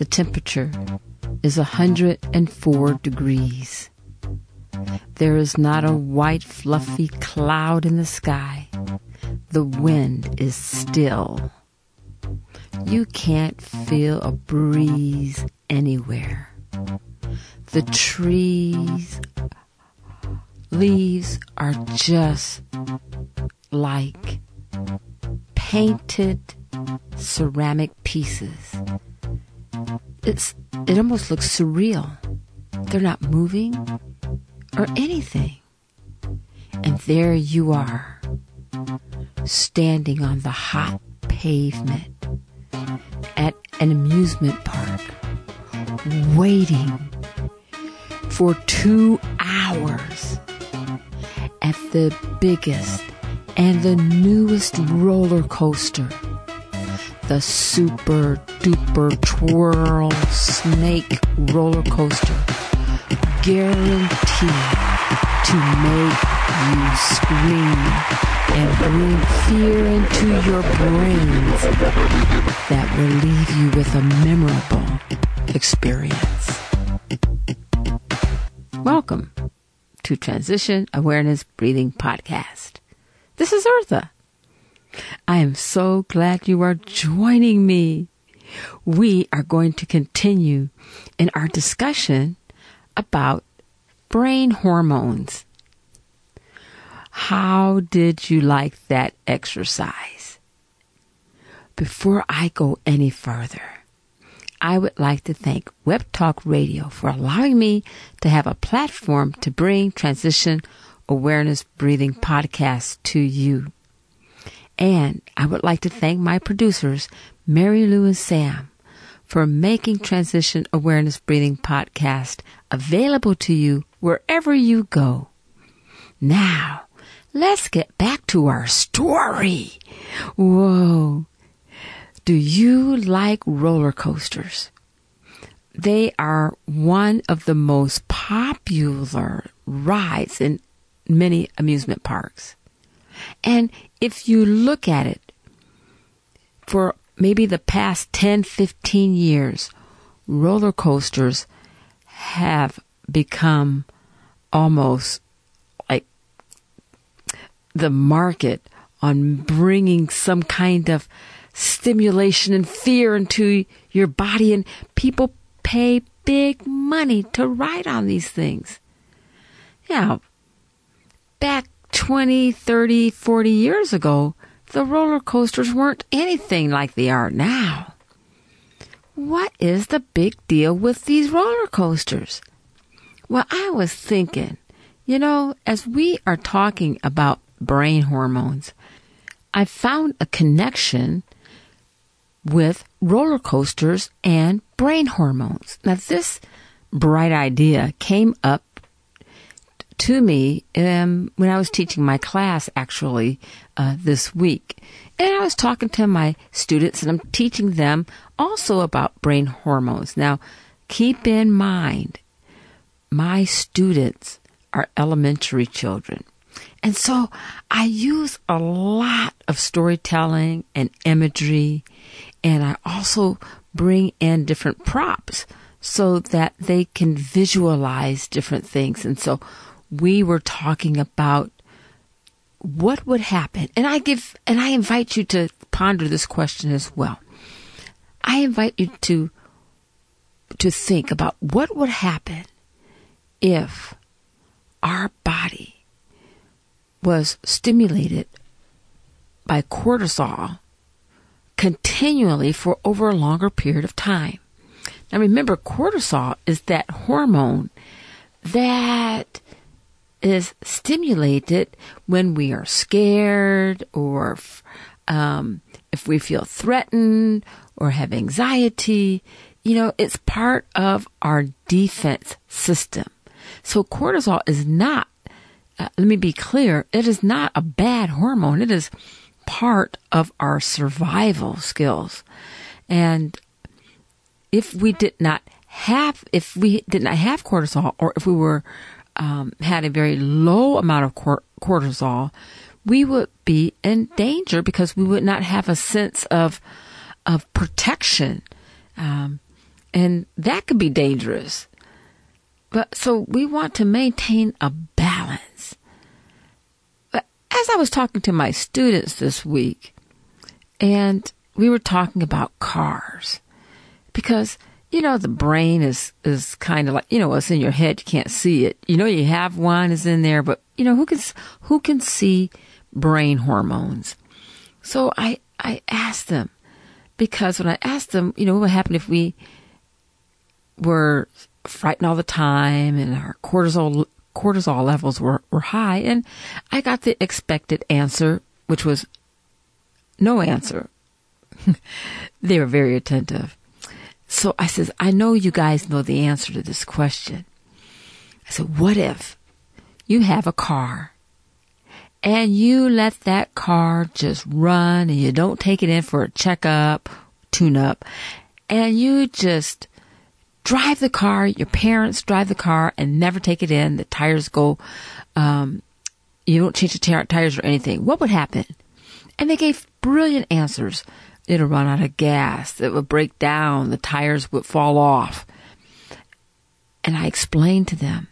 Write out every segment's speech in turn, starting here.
The temperature is 104 degrees. There is not a white, fluffy cloud in the sky. The wind is still. You can't feel a breeze anywhere. The trees, leaves are just like painted ceramic pieces it's it almost looks surreal. They're not moving or anything. And there you are, standing on the hot pavement at an amusement park, waiting for two hours at the biggest and the newest roller coaster the super duper twirl snake roller coaster guaranteed to make you scream and bring fear into your brains that will leave you with a memorable experience. Welcome to Transition Awareness Breathing Podcast. This is Eartha. I am so glad you are joining me. We are going to continue in our discussion about brain hormones. How did you like that exercise? Before I go any further, I would like to thank Web Talk Radio for allowing me to have a platform to bring transition awareness breathing podcasts to you. And I would like to thank my producers, Mary Lou and Sam, for making Transition Awareness Breathing Podcast available to you wherever you go. Now, let's get back to our story. Whoa. Do you like roller coasters? They are one of the most popular rides in many amusement parks. And if you look at it for maybe the past 10, 15 years, roller coasters have become almost like the market on bringing some kind of stimulation and fear into your body and people pay big money to ride on these things. Now, back 20, 30, 40 years ago, the roller coasters weren't anything like they are now. What is the big deal with these roller coasters? Well, I was thinking, you know, as we are talking about brain hormones, I found a connection with roller coasters and brain hormones. Now, this bright idea came up to me um, when I was teaching my class actually uh, this week. And I was talking to my students and I'm teaching them also about brain hormones. Now, keep in mind, my students are elementary children. And so I use a lot of storytelling and imagery, and I also bring in different props so that they can visualize different things. And so we were talking about what would happen. And I give, and I invite you to ponder this question as well. I invite you to, to think about what would happen if our body was stimulated by cortisol continually for over a longer period of time. Now remember, cortisol is that hormone that is stimulated when we are scared or um, if we feel threatened or have anxiety. You know, it's part of our defense system. So cortisol is not, uh, let me be clear, it is not a bad hormone. It is part of our survival skills. And if we did not have, if we did not have cortisol or if we were, um, had a very low amount of cor- cortisol, we would be in danger because we would not have a sense of, of protection. Um, and that could be dangerous. But so we want to maintain a balance. But as I was talking to my students this week, and we were talking about cars, because you know the brain is is kind of like you know what's in your head you can't see it. You know you have one is in there, but you know who can who can see brain hormones? So I I asked them because when I asked them, you know, what would happen if we were frightened all the time and our cortisol cortisol levels were, were high and I got the expected answer, which was no answer. they were very attentive. So I says, I know you guys know the answer to this question. I said, what if you have a car and you let that car just run and you don't take it in for a checkup, tune up, and you just drive the car, your parents drive the car and never take it in, the tires go, um, you don't change the t- tires or anything, what would happen? And they gave brilliant answers. It'll run out of gas, it would break down, the tires would fall off. And I explained to them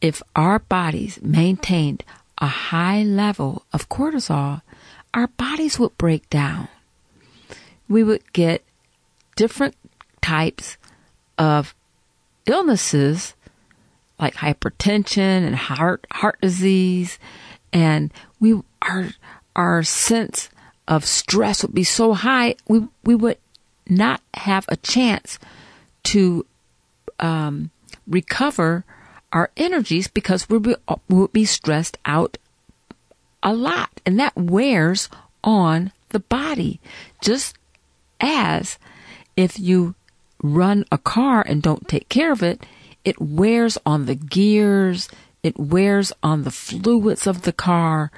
if our bodies maintained a high level of cortisol, our bodies would break down. We would get different types of illnesses like hypertension and heart heart disease and we our our sense of stress would be so high we we would not have a chance to um, recover our energies because we would, be stressed out a lot. And that wears on the body. Just as if you run a car and don't take care of it, it wears on the gears, it wears on the fluids of the car,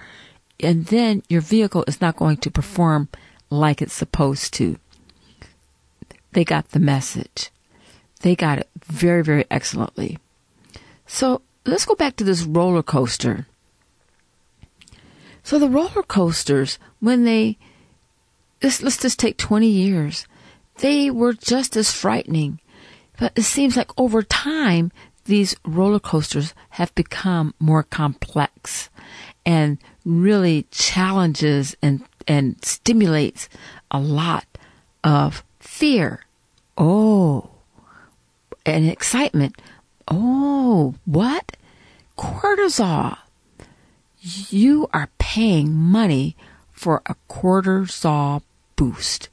and then your vehicle is not going to perform like it's supposed to. They got the message. They got it very, very excellently. So let's go back to this roller coaster. So the roller coasters, when they, let's, let's just take 20 years they were just as frightening. But it seems like over time, these roller coasters have become more complex and really challenges and, and stimulates a lot of fear. Oh, and excitement. Oh, what? Cortisol. You are paying money for a cortisol boost.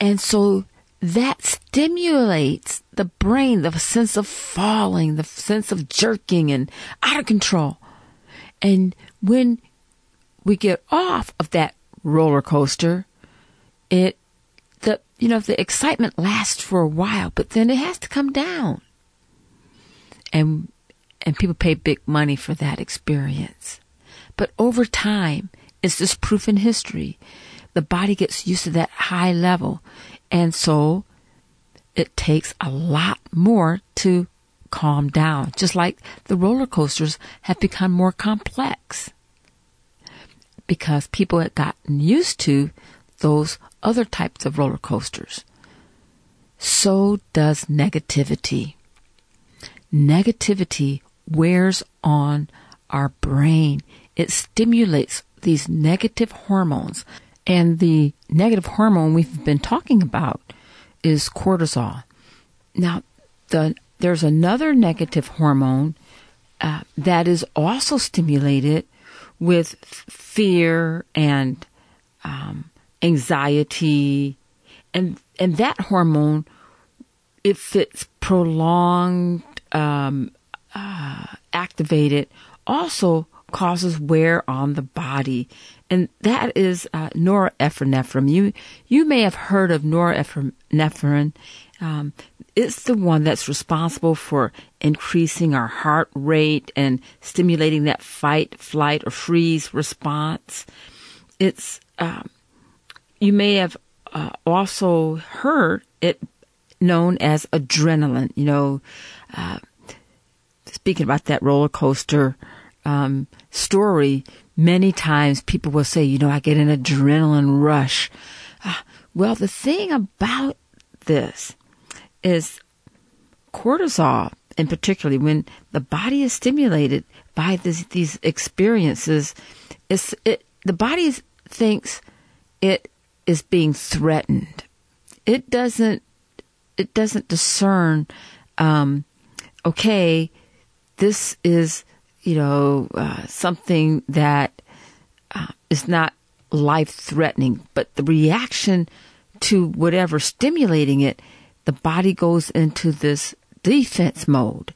And so that stimulates the brain, the sense of falling, the sense of jerking and out of control. And when we get off of that roller coaster, it, the, you know, the excitement lasts for a while, but then it has to come down. And, and people pay big money for that experience. But over time, it's just proof in history the body gets used to that high level. And so it takes a lot more to calm down, just like the roller coasters have become more complex because people had gotten used to those other types of roller coasters. So does negativity. Negativity wears on our brain. It stimulates these negative hormones and the negative hormone we've been talking about is cortisol. Now, the, there's another negative hormone uh, that is also stimulated with fear and um, anxiety, and and that hormone, if it's prolonged, um, uh, activated, also causes wear on the body and that is uh, norepinephrine. You you may have heard of norepinephrine. Um, it's the one that's responsible for increasing our heart rate and stimulating that fight, flight, or freeze response. It's um, you may have uh, also heard it known as adrenaline. You know, uh, speaking about that roller coaster um, story, many times people will say, you know, I get an adrenaline rush. Uh, well, the thing about this is cortisol, and particularly when the body is stimulated by this, these experiences, it's, it, the body thinks it is being threatened. It doesn't. It doesn't discern. Um, okay, this is you know uh, something that uh, is not life threatening, but the reaction to whatever stimulating it, the body goes into this defense mode.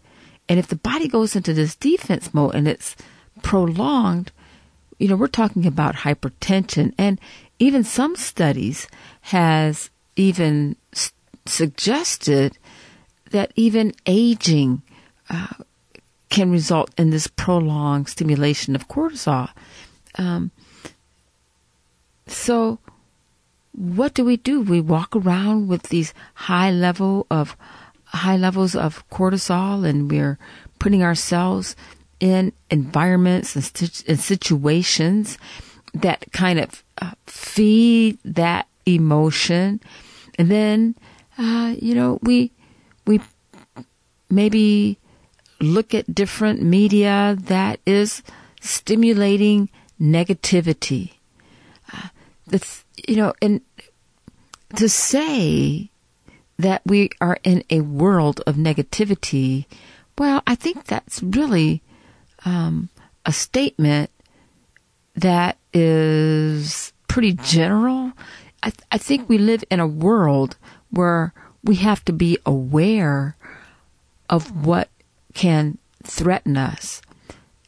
And if the body goes into this defense mode and it's prolonged, you know, we're talking about hypertension and even some studies has even s- suggested that even aging uh, can result in this prolonged stimulation of cortisol. Um, so, what do we do? We walk around with these high level of high levels of cortisol, and we're putting ourselves in environments and, st- and situations that kind of uh, feed that emotion, and then uh, you know we we maybe look at different media that is stimulating negativity. You know, and to say that we are in a world of negativity, well, I think that's really um, a statement that is pretty general. I, th- I think we live in a world where we have to be aware of what can threaten us.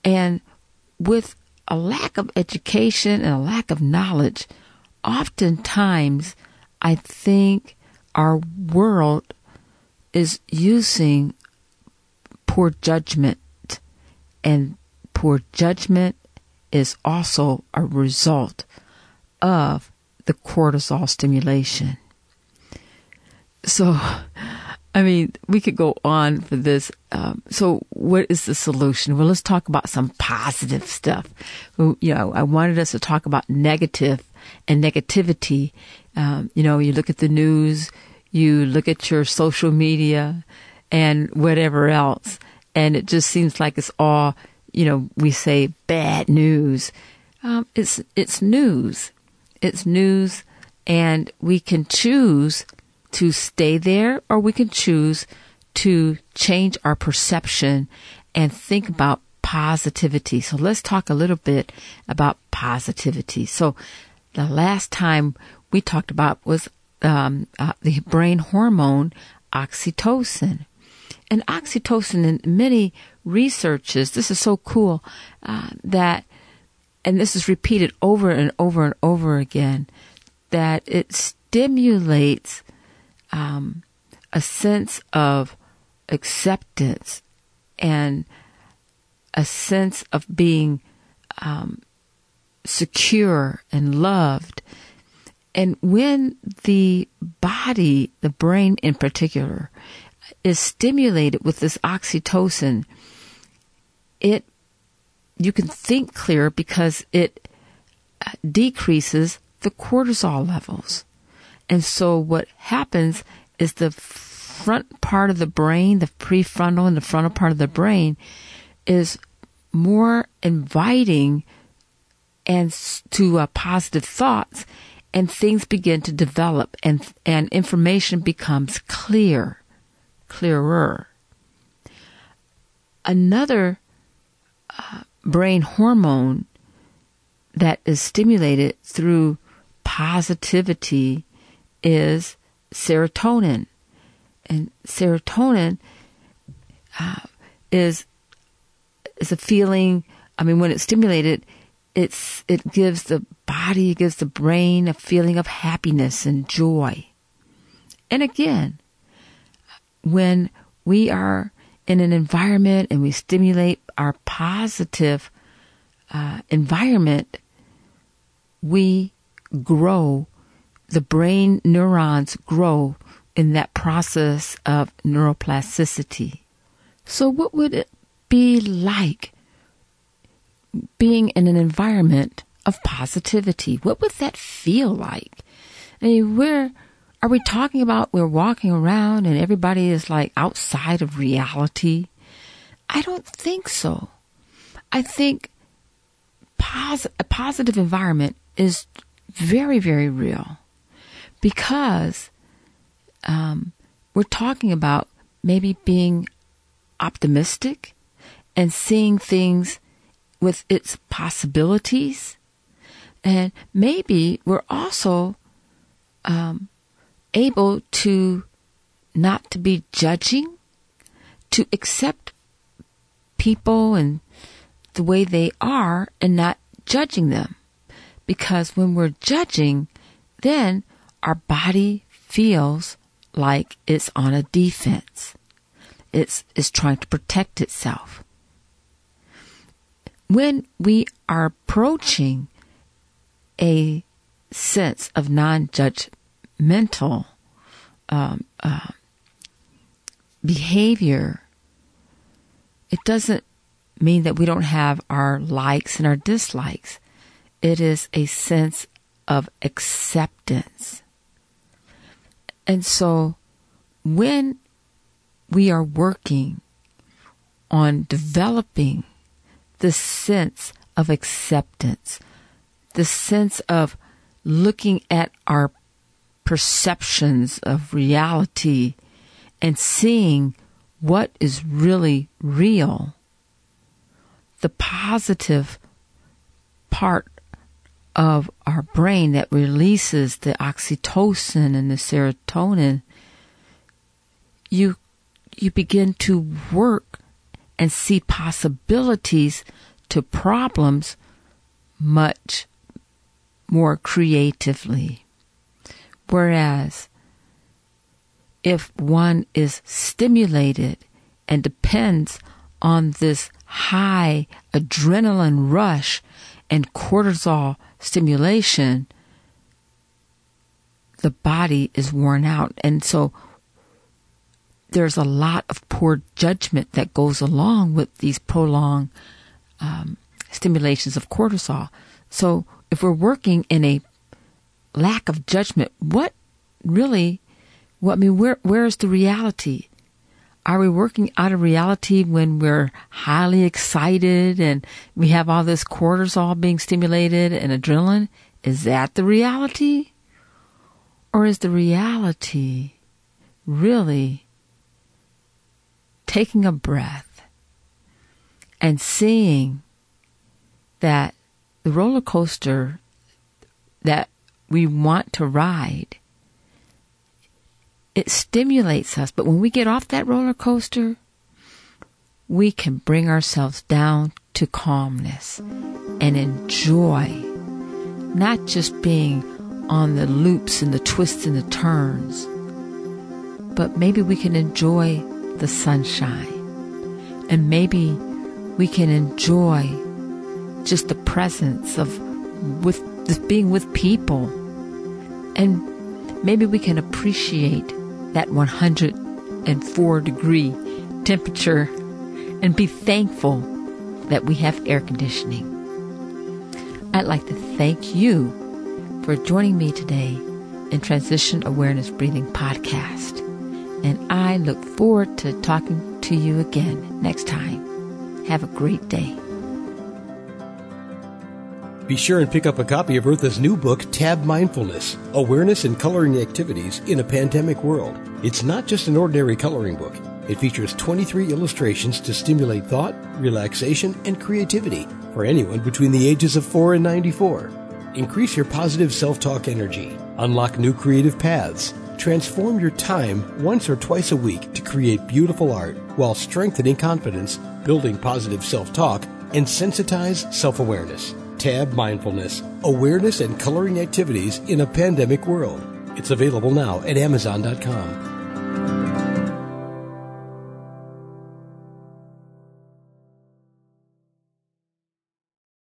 And with a lack of education and a lack of knowledge, oftentimes I think our world is using poor judgment, and poor judgment is also a result of the cortisol stimulation. So, I mean, we could go on for this. Um, so, what is the solution? Well, let's talk about some positive stuff. You know, I wanted us to talk about negative and negativity. Um, you know, you look at the news, you look at your social media, and whatever else, and it just seems like it's all, you know, we say bad news. Um, it's it's news. It's news, and we can choose to stay there or we can choose to change our perception and think about positivity. So let's talk a little bit about positivity. So the last time we talked about was um, uh, the brain hormone oxytocin. And oxytocin in many researches, this is so cool, uh, that, and this is repeated over and over and over again, that it stimulates um, a sense of acceptance and a sense of being um, secure and loved. And when the body, the brain in particular, is stimulated with this oxytocin, it you can think clear because it uh, decreases the cortisol levels. And so what happens is the front part of the brain, the prefrontal and the frontal part of the brain is more inviting and to uh, positive thoughts and things begin to develop and and information becomes clear clearer another uh, brain hormone that is stimulated through positivity is serotonin. And serotonin uh, is is a feeling. I mean, when it's stimulated, it's it gives the body, gives the brain a feeling of happiness and joy. And again, when we are in an environment and we stimulate our positive uh, environment, we grow, the brain neurons grow in that process of neuroplasticity. So, what would it be like being in an environment of positivity? What would that feel like? I mean, where are we talking about we're walking around and everybody is like outside of reality? I don't think so. I think pos- a positive environment is very, very real because um, we're talking about maybe being optimistic and seeing things with its possibilities. And maybe we're also um, able to not to be judging, to accept people and the way they are and not judging them. Because when we're judging, then our body feels like it's on a defense. It's, it's trying to protect itself. When we are approaching a sense of non-judgmental um, uh, behavior, it doesn't mean that we don't have our likes and our dislikes. It is a sense of acceptance. And so when we are working on developing the sense of acceptance, the sense of looking at our perceptions of reality and seeing what is really real, the positive part of our brain that releases the oxytocin and the serotonin, you you begin to work and see possibilities to problems much more creatively. Whereas if one is stimulated and depends on this high adrenaline rush and cortisol stimulation, the body is worn out. And so there's a lot of poor judgment that goes along with these prolonged um, stimulations of cortisol. So if we're working in a lack of judgment, what really, what I mean, where where is the reality? Are we working out of reality when we're highly excited and we have all this cortisol being stimulated and adrenaline? Is that the reality? Or is the reality really taking a breath and seeing that the roller coaster that we want to ride it stimulates us. But when we get off that roller coaster, we can bring ourselves down to calmness and enjoy not just being on the loops and the twists and the turns, but maybe we can enjoy the sunshine. And maybe we can enjoy just the presence of with being with people. And maybe we can appreciate that 104 degree temperature and be thankful that we have air conditioning. I'd like to thank you for joining me today in Transition Awareness Breathing Podcast. And I look forward to talking to you again next time. Have a great day. Be sure and pick up a copy of Eartha's new book, Tab Mindfulness Awareness and Coloring Activities in a Pandemic World. It's not just an ordinary coloring book. It features 23 illustrations to stimulate thought, relaxation, and creativity for anyone between the ages of 4 and 94. Increase your positive self talk energy, unlock new creative paths, transform your time once or twice a week to create beautiful art while strengthening confidence, building positive self talk, and sensitize self awareness. tab Mindfulness Awareness and Coloring Activities in a Pandemic World. It's available now at Amazon.com.